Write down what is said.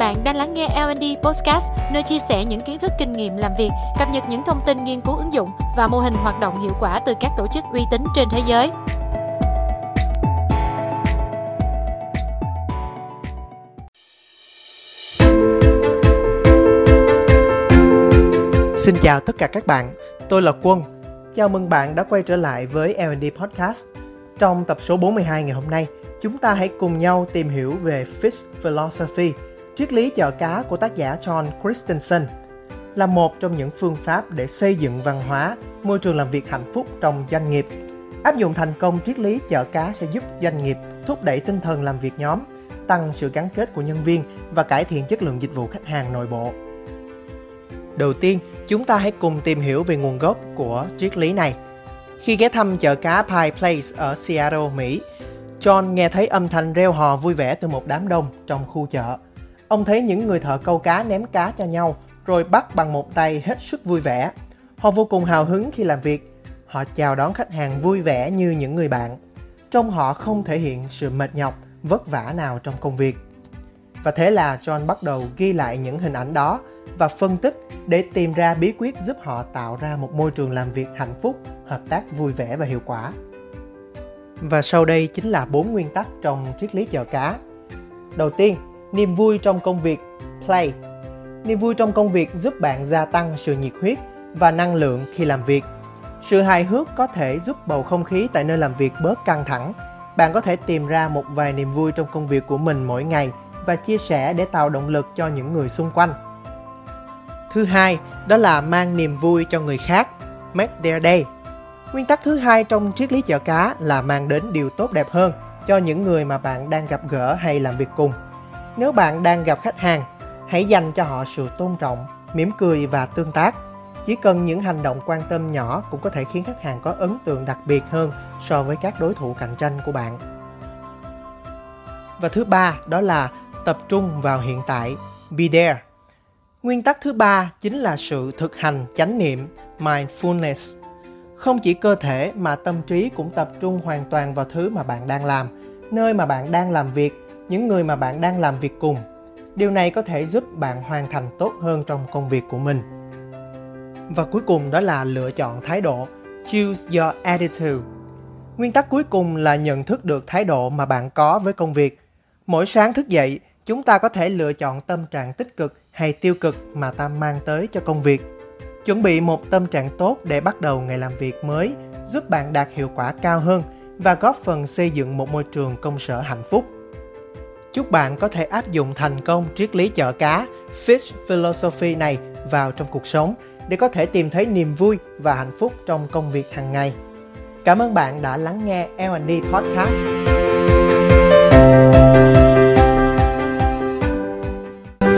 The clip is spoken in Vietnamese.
Bạn đang lắng nghe L&D Podcast, nơi chia sẻ những kiến thức kinh nghiệm làm việc, cập nhật những thông tin nghiên cứu ứng dụng và mô hình hoạt động hiệu quả từ các tổ chức uy tín trên thế giới. Xin chào tất cả các bạn, tôi là Quân. Chào mừng bạn đã quay trở lại với L&D Podcast. Trong tập số 42 ngày hôm nay, chúng ta hãy cùng nhau tìm hiểu về Fish Philosophy, triết lý chợ cá của tác giả John Christensen, là một trong những phương pháp để xây dựng văn hóa, môi trường làm việc hạnh phúc trong doanh nghiệp. Áp dụng thành công triết lý chợ cá sẽ giúp doanh nghiệp thúc đẩy tinh thần làm việc nhóm, tăng sự gắn kết của nhân viên và cải thiện chất lượng dịch vụ khách hàng nội bộ. Đầu tiên, chúng ta hãy cùng tìm hiểu về nguồn gốc của triết lý này. Khi ghé thăm chợ cá Pie Place ở Seattle, Mỹ, John nghe thấy âm thanh reo hò vui vẻ từ một đám đông trong khu chợ. Ông thấy những người thợ câu cá ném cá cho nhau rồi bắt bằng một tay hết sức vui vẻ. Họ vô cùng hào hứng khi làm việc. Họ chào đón khách hàng vui vẻ như những người bạn. Trong họ không thể hiện sự mệt nhọc, vất vả nào trong công việc. Và thế là John bắt đầu ghi lại những hình ảnh đó và phân tích để tìm ra bí quyết giúp họ tạo ra một môi trường làm việc hạnh phúc, hợp tác vui vẻ và hiệu quả. Và sau đây chính là bốn nguyên tắc trong triết lý chợ cá. Đầu tiên, niềm vui trong công việc, play. Niềm vui trong công việc giúp bạn gia tăng sự nhiệt huyết và năng lượng khi làm việc. Sự hài hước có thể giúp bầu không khí tại nơi làm việc bớt căng thẳng. Bạn có thể tìm ra một vài niềm vui trong công việc của mình mỗi ngày và chia sẻ để tạo động lực cho những người xung quanh. Thứ hai, đó là mang niềm vui cho người khác, make their day. Nguyên tắc thứ hai trong triết lý chợ cá là mang đến điều tốt đẹp hơn cho những người mà bạn đang gặp gỡ hay làm việc cùng. Nếu bạn đang gặp khách hàng, hãy dành cho họ sự tôn trọng, mỉm cười và tương tác. Chỉ cần những hành động quan tâm nhỏ cũng có thể khiến khách hàng có ấn tượng đặc biệt hơn so với các đối thủ cạnh tranh của bạn. Và thứ ba đó là tập trung vào hiện tại, be there. Nguyên tắc thứ ba chính là sự thực hành chánh niệm, mindfulness. Không chỉ cơ thể mà tâm trí cũng tập trung hoàn toàn vào thứ mà bạn đang làm, nơi mà bạn đang làm việc, những người mà bạn đang làm việc cùng. Điều này có thể giúp bạn hoàn thành tốt hơn trong công việc của mình. Và cuối cùng đó là lựa chọn thái độ, choose your attitude. Nguyên tắc cuối cùng là nhận thức được thái độ mà bạn có với công việc. Mỗi sáng thức dậy, chúng ta có thể lựa chọn tâm trạng tích cực hay tiêu cực mà ta mang tới cho công việc. Chuẩn bị một tâm trạng tốt để bắt đầu ngày làm việc mới giúp bạn đạt hiệu quả cao hơn và góp phần xây dựng một môi trường công sở hạnh phúc. Chúc bạn có thể áp dụng thành công triết lý chợ cá, Fish Philosophy này vào trong cuộc sống để có thể tìm thấy niềm vui và hạnh phúc trong công việc hàng ngày. Cảm ơn bạn đã lắng nghe L&D Podcast.